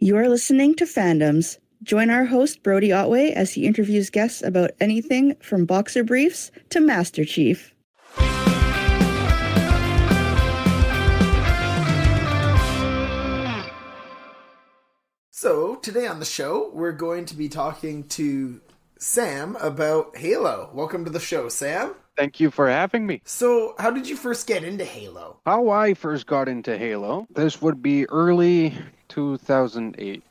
You are listening to Fandoms. Join our host, Brody Otway, as he interviews guests about anything from boxer briefs to Master Chief. So, today on the show, we're going to be talking to Sam about Halo. Welcome to the show, Sam. Thank you for having me. So, how did you first get into Halo? How I first got into Halo, this would be early 2008.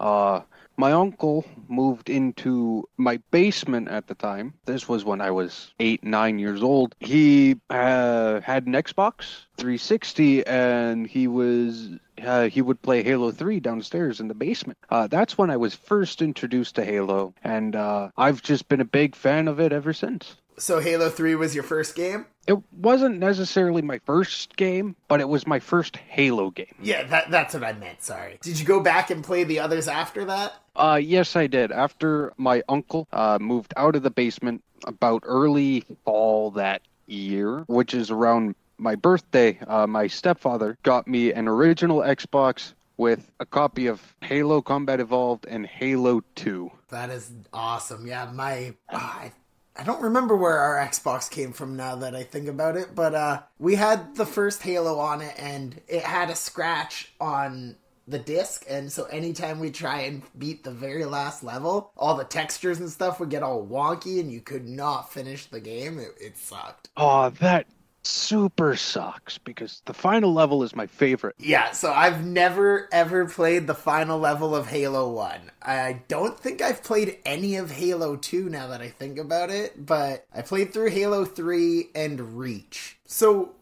Uh, my uncle moved into my basement at the time. This was when I was eight, nine years old. He uh, had an Xbox 360, and he was uh, he would play Halo 3 downstairs in the basement. Uh, that's when I was first introduced to Halo, and uh, I've just been a big fan of it ever since. So, Halo 3 was your first game? It wasn't necessarily my first game, but it was my first Halo game. Yeah, that, that's what I meant, sorry. Did you go back and play the others after that? Uh, yes, I did. After my uncle uh, moved out of the basement about early fall that year, which is around my birthday, uh, my stepfather got me an original Xbox with a copy of Halo Combat Evolved and Halo 2. That is awesome. Yeah, my. Oh, I, I don't remember where our Xbox came from now that I think about it, but uh, we had the first Halo on it and it had a scratch on the disc and so anytime we try and beat the very last level all the textures and stuff would get all wonky and you could not finish the game. It, it sucked. Oh, that super sucks because the final level is my favorite. yeah so i've never ever played the final level of halo 1 i don't think i've played any of halo 2 now that i think about it but i played through halo 3 and reach so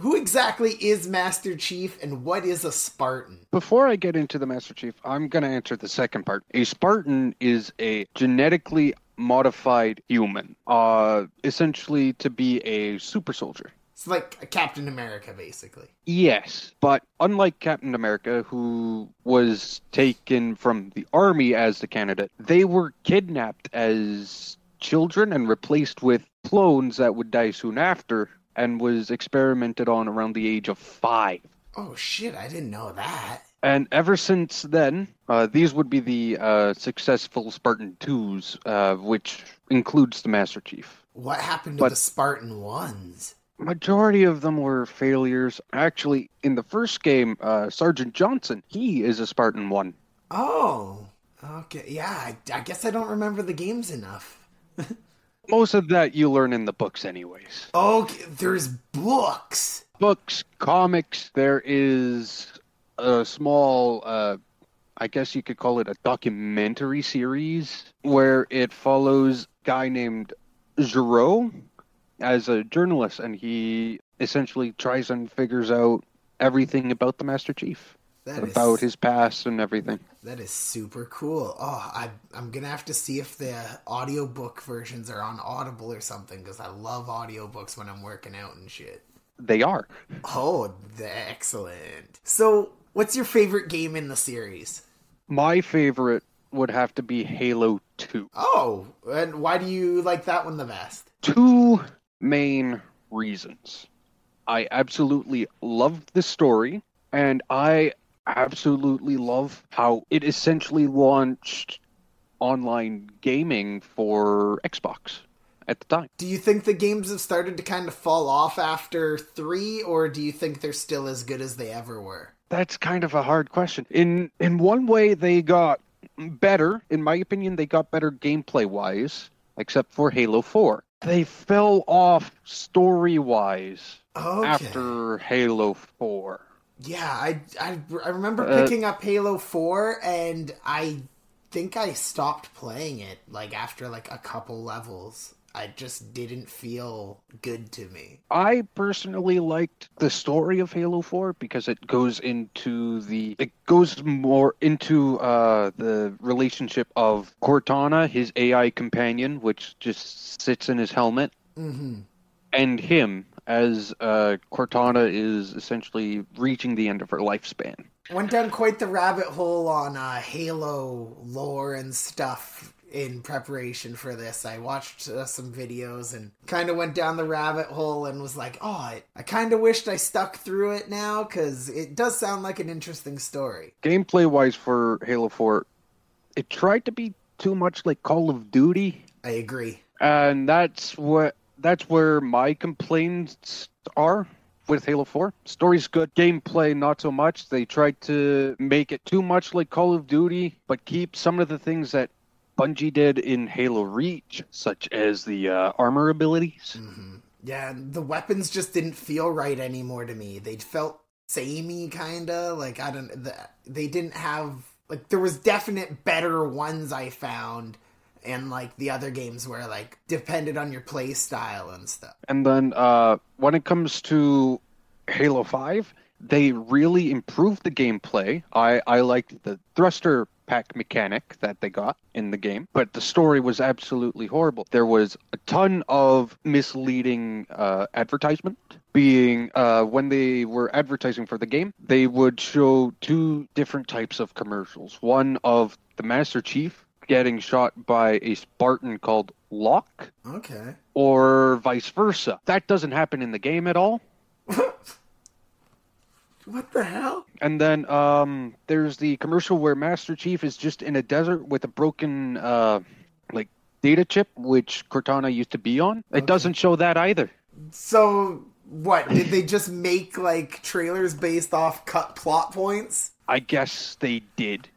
who exactly is master chief and what is a spartan Before I get into the Master Chief, I'm going to answer the second part. A Spartan is a genetically modified human, uh, essentially to be a super soldier. It's like a captain america basically Yes, but unlike Captain America, who was taken from the army as the candidate, they were kidnapped as children and replaced with clones that would die soon after and was experimented on around the age of five. oh shit i didn't know that And ever since then, uh, these would be the uh, successful Spartan 2s, uh, which includes the Master Chief. what happened to But- the spartan ones Majority of them were failures. Actually, in the first game, uh, Sergeant Johnson, he is a Spartan 1. Oh, okay. Yeah, I, I guess I don't remember the games enough. Most of that you learn in the books, anyways. Okay, there's books. Books, comics, there is a small, uh, I guess you could call it a documentary series where it follows a guy named Giraud as a journalist, and he essentially tries and figures out everything about the Master Chief, That is about his past and everything. that is super cool. Oh, I I'm gonna have to see if the audiobook versions are on Audible or something because I love audiobooks when I'm working out and shit. They are. Oh, excellent. So, what's your favorite game in the series? My favorite would have to be Halo 2. Oh, and why do you like that one the best? two main reasons. I absolutely love the story, and I absolutely love how it essentially launched online gaming for Xbox at the time. Do you think the games have started to kind of fall off after three, or do you think they're still as good as they ever were? That's kind of a hard question. In in one way they got better, in my opinion they got better gameplay wise, except for Halo 4. They fell off story wise Okay. after Halo 4. Yeah, I, I, I remember Uh, picking up Halo 4, and I think I stopped playing it, like, after, like, a couple levels. I just didn't feel good to me. I personally liked the story of Halo 4 because it goes into the it goes more into uh the relationship of Cortana, his AI companion, which just sits in his helmet, hmm and him as uh Cortana is essentially reaching the end of her lifespan. Went down quite the rabbit hole on uh, Halo lore and stuff in preparation for this. I watched uh, some videos and kind of went down the rabbit hole and was like, oh, I, I kind of wished I stuck through it now because it does sound like an interesting story. Gameplay wise for Halo 4, it tried to be too much like Call of Duty. I agree. And that's what that's where my complaints are with Halo 4. Story's good, gameplay not so much. They tried to make it too much like Call of Duty, but keep some of the things that Bungie did in Halo Reach, such as the uh, armor abilities. Mm-hmm. Yeah, the weapons just didn't feel right anymore to me. They felt samey, kinda. Like I don't. The, they didn't have like there was definite better ones I found and like the other games where like depended on your play style and stuff. And then uh, when it comes to Halo Five, they really improved the gameplay. I I liked the thruster pack mechanic that they got in the game, but the story was absolutely horrible. There was a ton of misleading uh, advertisement. Being uh, when they were advertising for the game, they would show two different types of commercials. One of the Master Chief getting shot by a Spartan called Locke. Okay. Or vice versa. That doesn't happen in the game at all. what the hell? And then um, there's the commercial where Master Chief is just in a desert with a broken uh, like data chip, which Cortana used to be on. It okay. doesn't show that either. So what? Did they just make like trailers based off cut plot points? I guess they did.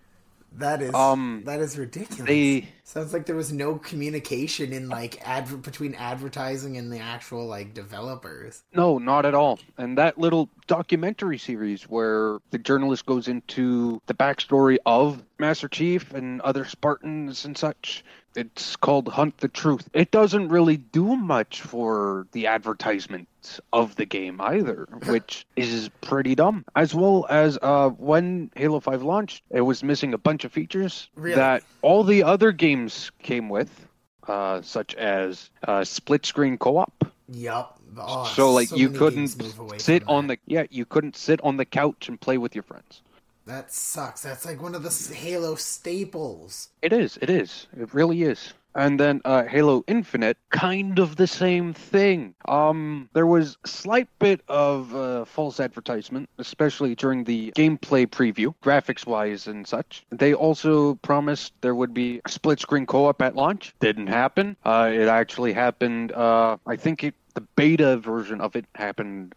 That is um that is ridiculous. They sounds like there was no communication in like adver- between advertising and the actual like developers. No, not at all. And that little documentary series where the journalist goes into the backstory of Master Chief and other Spartans and such. It's called Hunt the Truth. It doesn't really do much for the advertisement of the game either, which is pretty dumb. As well as uh, when Halo 5 launched, it was missing a bunch of features really? that all the other games came with, uh, such as uh, split screen co op. Yep. Oh, so like so you couldn't sit on the yeah you couldn't sit on the couch and play with your friends. That sucks. That's like one of the Halo staples. It is. It is. It really is and then uh, Halo Infinite, kind of the same thing. Um, there was slight bit of uh, false advertisement, especially during the gameplay preview, graphics-wise and such. They also promised there would be split screen co-op at launch. Didn't happen. Uh, it actually happened. Uh, I think it, the beta version of it happened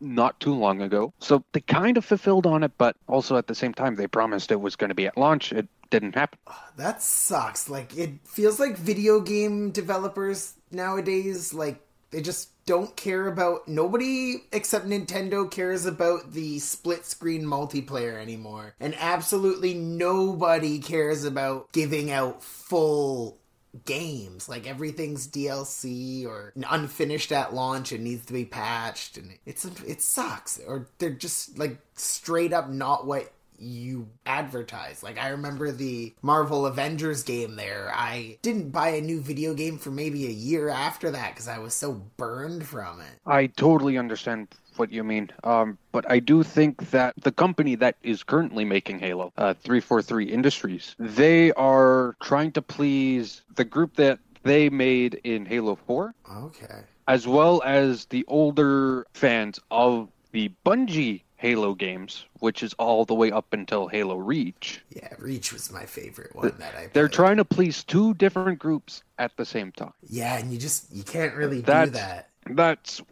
not too long ago. So they kind of fulfilled on it, but also at the same time, they promised it was going to be at launch. It didn't happen. Ah, that sucks. Like it feels like video game developers nowadays like they just don't care about nobody except Nintendo cares about the split screen multiplayer anymore. And absolutely nobody cares about giving out full games. Like everything's DLC or unfinished at launch and needs to be patched and it's it sucks or they're just like straight up not what you advertise. Like I remember the Marvel Avengers game there. I didn't buy a new video game for maybe a year after that because I was so burned from it. I totally understand what you mean. Um, but I do think that the company that is currently making Halo, uh, 343 Industries, they are trying to please the group that they made in Halo 4. Okay. As well as the older fans of the Bungie Halo games, which is all the way up until Halo Reach. Yeah, Reach was my favorite one that I. Played. They're trying to please two different groups at the same time. Yeah, and you just you can't really that's, do that. That's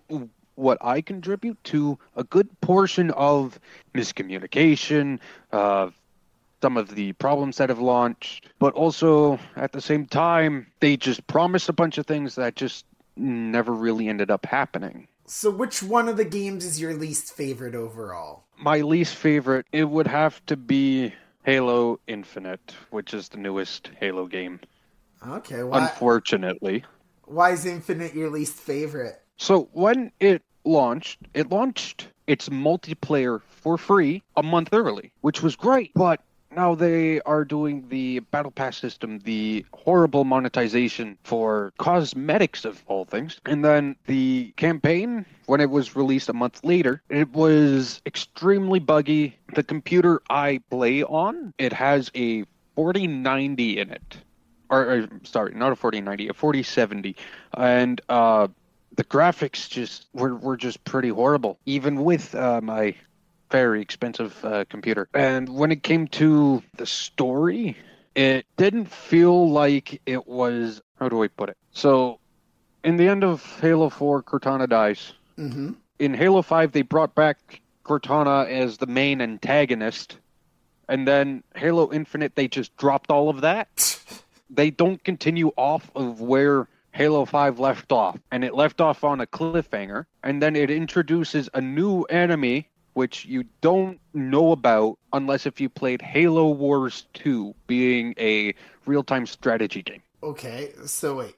what I contribute to a good portion of miscommunication, uh, some of the problems that have launched, but also at the same time, they just promised a bunch of things that just never really ended up happening. So, which one of the games is your least favorite overall? My least favorite, it would have to be Halo Infinite, which is the newest Halo game. Okay, why, unfortunately. Why is Infinite your least favorite? So, when it launched, it launched its multiplayer for free a month early, which was great. But now they are doing the battle pass system, the horrible monetization for cosmetics of all things. And then the campaign, when it was released a month later, it was extremely buggy. The computer I play on, it has a 4090 in it. or, or sorry, not a 4090, a 4070, and uh, the graphics just were were just pretty horrible, even with uh, my very expensive uh, computer. And when it came to the story, it didn't feel like it was. How do I put it? So, in the end of Halo 4, Cortana dies. Mm-hmm. In Halo 5, they brought back Cortana as the main antagonist. And then Halo Infinite, they just dropped all of that. they don't continue off of where Halo 5 left off. And it left off on a cliffhanger. And then it introduces a new enemy, which you don't know about unless if you played Halo Wars 2, being a real time strategy game. Okay, so wait.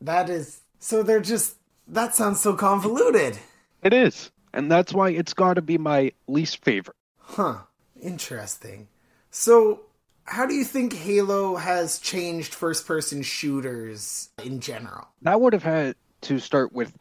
That is so they're just that sounds so convoluted. It is. And that's why it's got to be my least favorite. Huh. Interesting. So how do you think Halo has changed first person shooters in general? That would have had to start with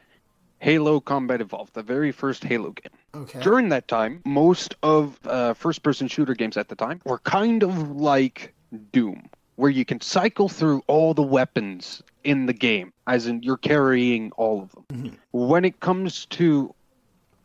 Halo Combat Evolved, the very first Halo game. Okay. During that time, most of uh, first person shooter games at the time were kind of like Doom, where you can cycle through all the weapons in the game, as in you're carrying all of them. When it comes to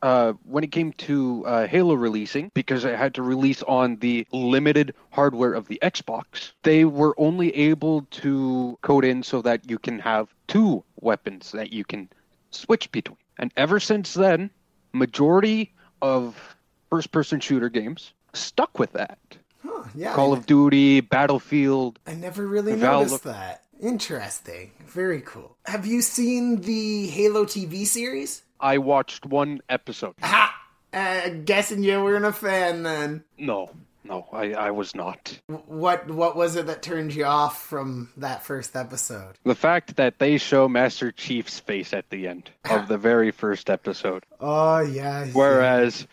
uh, when it came to uh, Halo releasing, because it had to release on the limited hardware of the Xbox, they were only able to code in so that you can have two weapons that you can switch between. And ever since then, majority of first-person shooter games stuck with that. Huh, yeah. Call I, of Duty, Battlefield. I never really Valve- noticed that. Interesting. Very cool. Have you seen the Halo TV series? I watched one episode. Ha! Uh, guessing you weren't a fan then. No, no, I, I was not. What what was it that turned you off from that first episode? The fact that they show Master Chief's face at the end of the very first episode, Oh yeah. whereas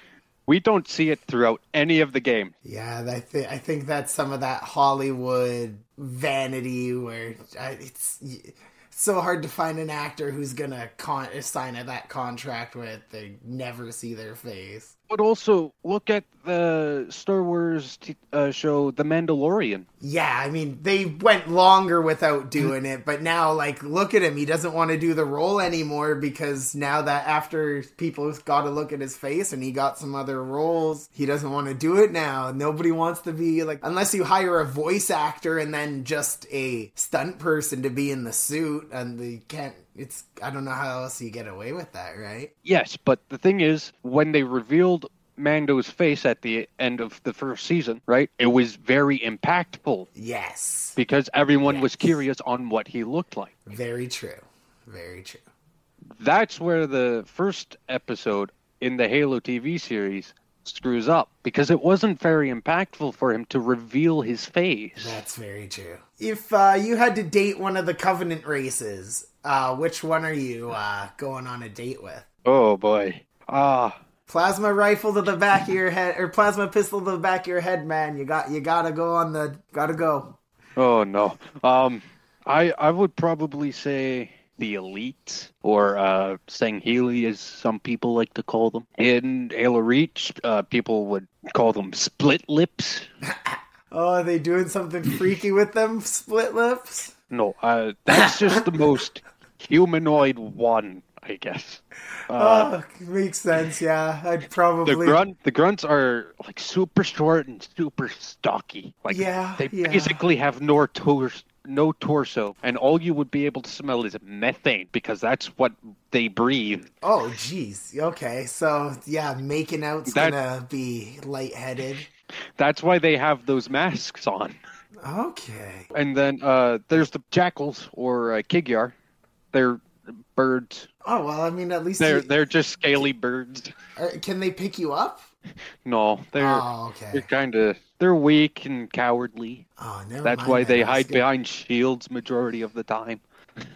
we don't see it throughout any of the game. Yeah, I think I think that's some of that Hollywood vanity where I, it's it's so hard to find an actor who's gonna con- sign that contract with they never see their face. But also look at the Star Wars t- uh, show, The Mandalorian. Yeah, I mean they went longer without doing it, but now like look at him, he doesn't want to do the role anymore because now that after people got to look at his face and he got some other roles, he doesn't want to do it now. Nobody wants to be like unless you hire a voice actor and then just a stunt person to be in the suit and they can't it's I don't know how else you get away with that, right? Yes, but the thing is, when they revealed Mando's face at the end of the first season, right, it was very impactful Yes. because everyone was curious on what he looked like. Very true. Very true. That's where the first episode in the Halo TV series screws up because it wasn't very impactful for him to reveal his face. That's very true. If uh, you had to date one of the Covenant races, uh, which one are you uh, going on a date with? Oh boy. Ah, Plasma rifle to the back of your head, or plasma pistol to the back of your head, man. You got, you gotta go on the, gotta go. oh no. Um, I I would probably say the elite or uh Sangheili as some people like to call them. In Halo Reach, uh, people would call them split lips. Oh, are they doing something freaky with them split lips? No, uh, that's just the most humanoid one, I guess. Uh, oh, makes sense. Yeah, I'd probably. the grunt the grunts are like super short and super stocky. Like Yeah, they yeah. basically have no torso. no torso, and all you would be able to smell is methane because that's what they breathe. Oh, jeez. Okay, so yeah, making out's That- gonna be lightheaded. That's why they have those masks on. Okay. And then uh, there's the jackals or uh, Kig-Yar. They're birds. Oh well, I mean, at least They're you- they're just scaly birds. uh, can they pick you up? No, they're Oh, they're kind of they're weak and cowardly. Oh, never That's mind why they hide behind shields majority of the time.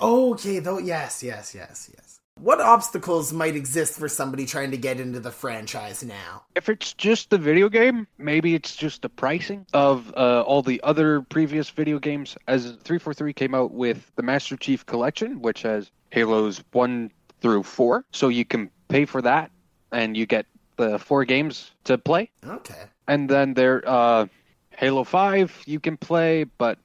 Okay, though. Yes, yes, yes, yes. What obstacles might exist for somebody trying to get into the franchise now? If it's just the video game, maybe it's just the pricing of uh, all the other previous video games. As 343 came out with the Master Chief Collection, which has Halos 1 through 4. So you can pay for that and you get the four games to play. Okay. And then there, uh, Halo 5 you can play, but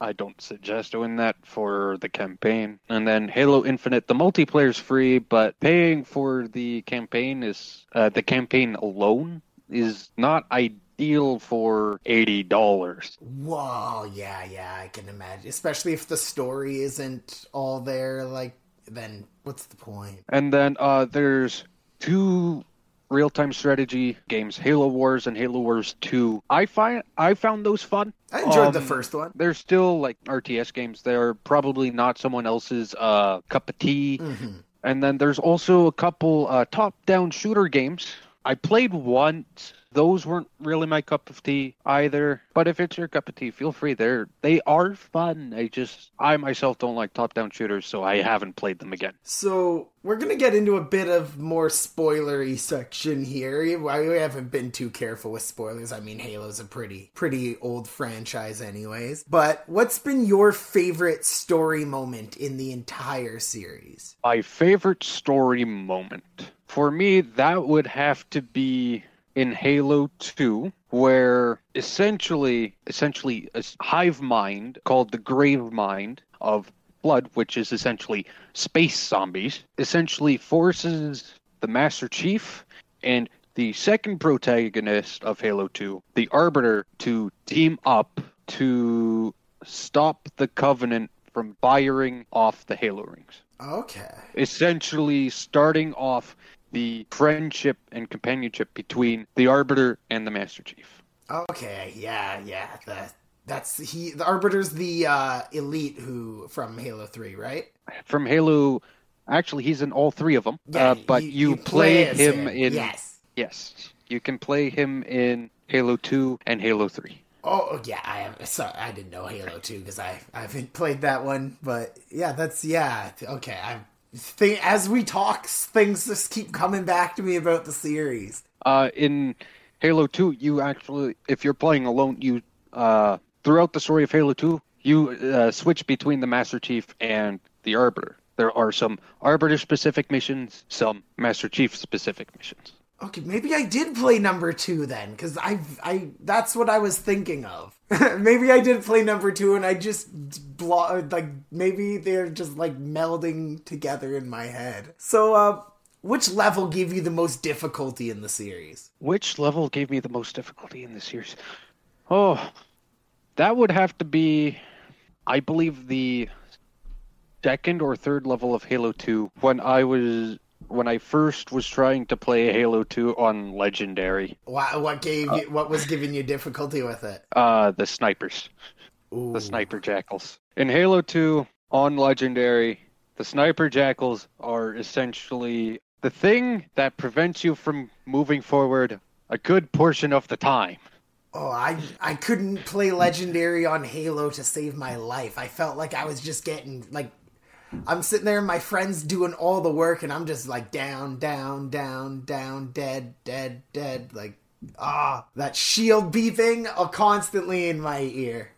I don't suggest doing that for the campaign. And then Halo Infinite, the multiplayer's free, but paying for the campaign is uh, the campaign alone is not ideal for eighty dollars. Whoa, yeah, yeah, I can imagine. Especially if the story isn't all there, like then what's the point? And then uh, there's two real-time strategy games, Halo Wars and Halo Wars 2. I find I found those fun. I enjoyed the Um, first one. They're still like RTS games. They're probably not someone else's uh, cup of tea. hmm And then there's also a couple uh, top-down shooter games. I played once. Those weren't really my cup of tea either. But if it's your cup of tea, feel free. They're they are fun. I just I myself don't like top-down shooters, so I haven't played them again. So we're gonna get into a bit of more spoilery section here. We haven't been too careful with spoilers. I mean, Halo's a pretty pretty old franchise, anyways. But what's been your favorite story moment in the entire series? My favorite story moment. For me, that would have to be in Halo 2, where essentially, essentially, a hive mind called the Gravemind of Flood, which is essentially space zombies, essentially forces the Master Chief and the second protagonist of Halo 2, the Arbiter, to team up to stop the Covenant from firing off the Halo rings Okay. essentially starting off the friendship and companionship between the Arbiter and the Master Chief. Okay. Yeah. Yeah. That that's he. The Arbiter's the uh, elite who from Halo Three, right? From Halo, actually, he's in all three of them, uh, but you, play, as him in. Yes. Yes, you can play him in Halo 2 and Halo 3. Oh yeah, I am sorry. I didn't know Halo Two because I I haven't played that one. But yeah, that's yeah. Okay, I think as we talk, things just keep coming back to me about the series. Uh, in Halo 2, you actually, if you're playing alone, you uh, throughout the story of Halo 2, you uh, switch between the Master Chief and the Arbiter. There are some Arbiter specific missions, some Master Chief specific missions. Okay, maybe I did play number two then, because I I that's what I was thinking of. maybe I did play number two, and I just blo- like maybe they're just like melding together in my head. So, uh, which level gave you the most difficulty in the series? Which level gave me the most difficulty in the series? Oh, that would have to be, I believe, the second or third level of Halo 2 when I was when I first was trying to play Halo 2 on Legendary. What what gave you what was giving you difficulty with it? Uh, the snipers, Ooh. the sniper jackals. In Halo 2 on Legendary, the sniper jackals are essentially the thing that prevents you from moving forward a good portion of the time. Oh, I I couldn't play legendary on Halo to save my life. I felt like I was just getting like I'm sitting there and my friends doing all the work and I'm just like down, down, down, down, dead, dead, dead. Like ah, that shield beeping uh, constantly in my ear.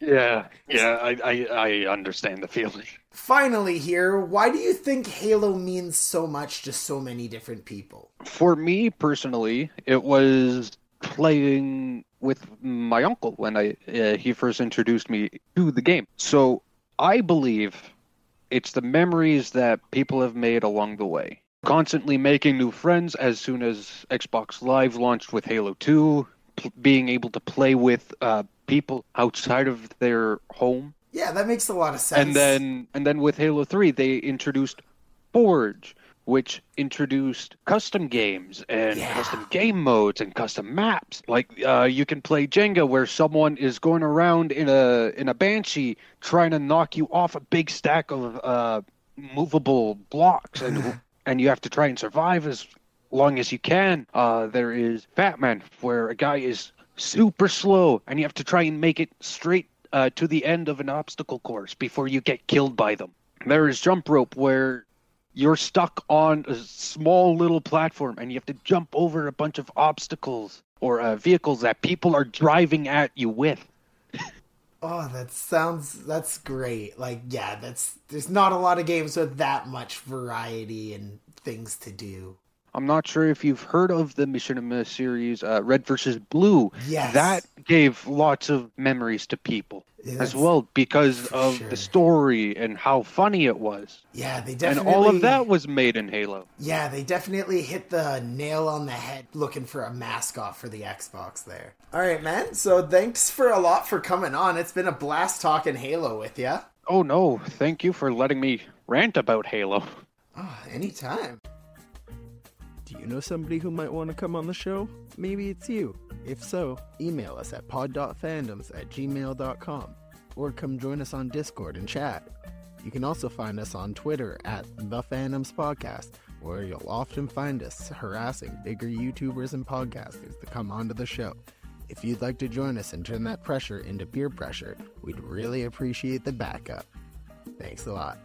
Yeah, yeah, I, I, I understand the feeling. Finally, here, why do you think Halo means so much to so many different people? For me personally, it was playing with my uncle when I uh, he first introduced me to the game. So I believe it's the memories that people have made along the way. Constantly making new friends as soon as Xbox Live launched with Halo 2, pl- being able to play with uh, people outside of their home Yeah, that makes a lot of sense. and then and then with Halo 3 they introduced Forge which introduced custom games and Yeah. custom game modes and custom maps like uh, you can play Jenga where someone is going around in a in a banshee trying to knock you off a big stack of uh, movable blocks and and you have to try and survive as long as you can uh, there is Batman where a guy is super slow and you have to try and make it straight uh, to the end of an obstacle course before you get killed by them. There is jump rope where you're stuck on a small little platform and you have to jump over a bunch of obstacles or uh, vehicles that people are driving at you with. Oh, that sounds that's great. Like, yeah, that's there's not a lot of games with that much variety and things to do. I'm not sure if you've heard of the Machinima series, uh, Red versus Blue. Yes. That gave lots of memories to people Yeah, as well because for of sure. the story and how funny it was. Yeah, they definitely. And all of that was made in Halo. Yeah, they definitely hit the nail on the head looking for a mascot for the Xbox there. All right, man. So thanks for a lot for coming on. It's been a blast talking Halo with you. Oh no, thank you for letting me rant about Halo. Oh, anytime. Do you know somebody who might want to come on the show? Maybe it's you. If so, email us at pod.fandoms at gmail.com or come join us on Discord and chat. You can also find us on Twitter at The Fandoms Podcast, where you'll often find us harassing bigger YouTubers and podcasters to come onto the show. If you'd like to join us and turn that pressure into peer pressure, we'd really appreciate the backup. Thanks a lot.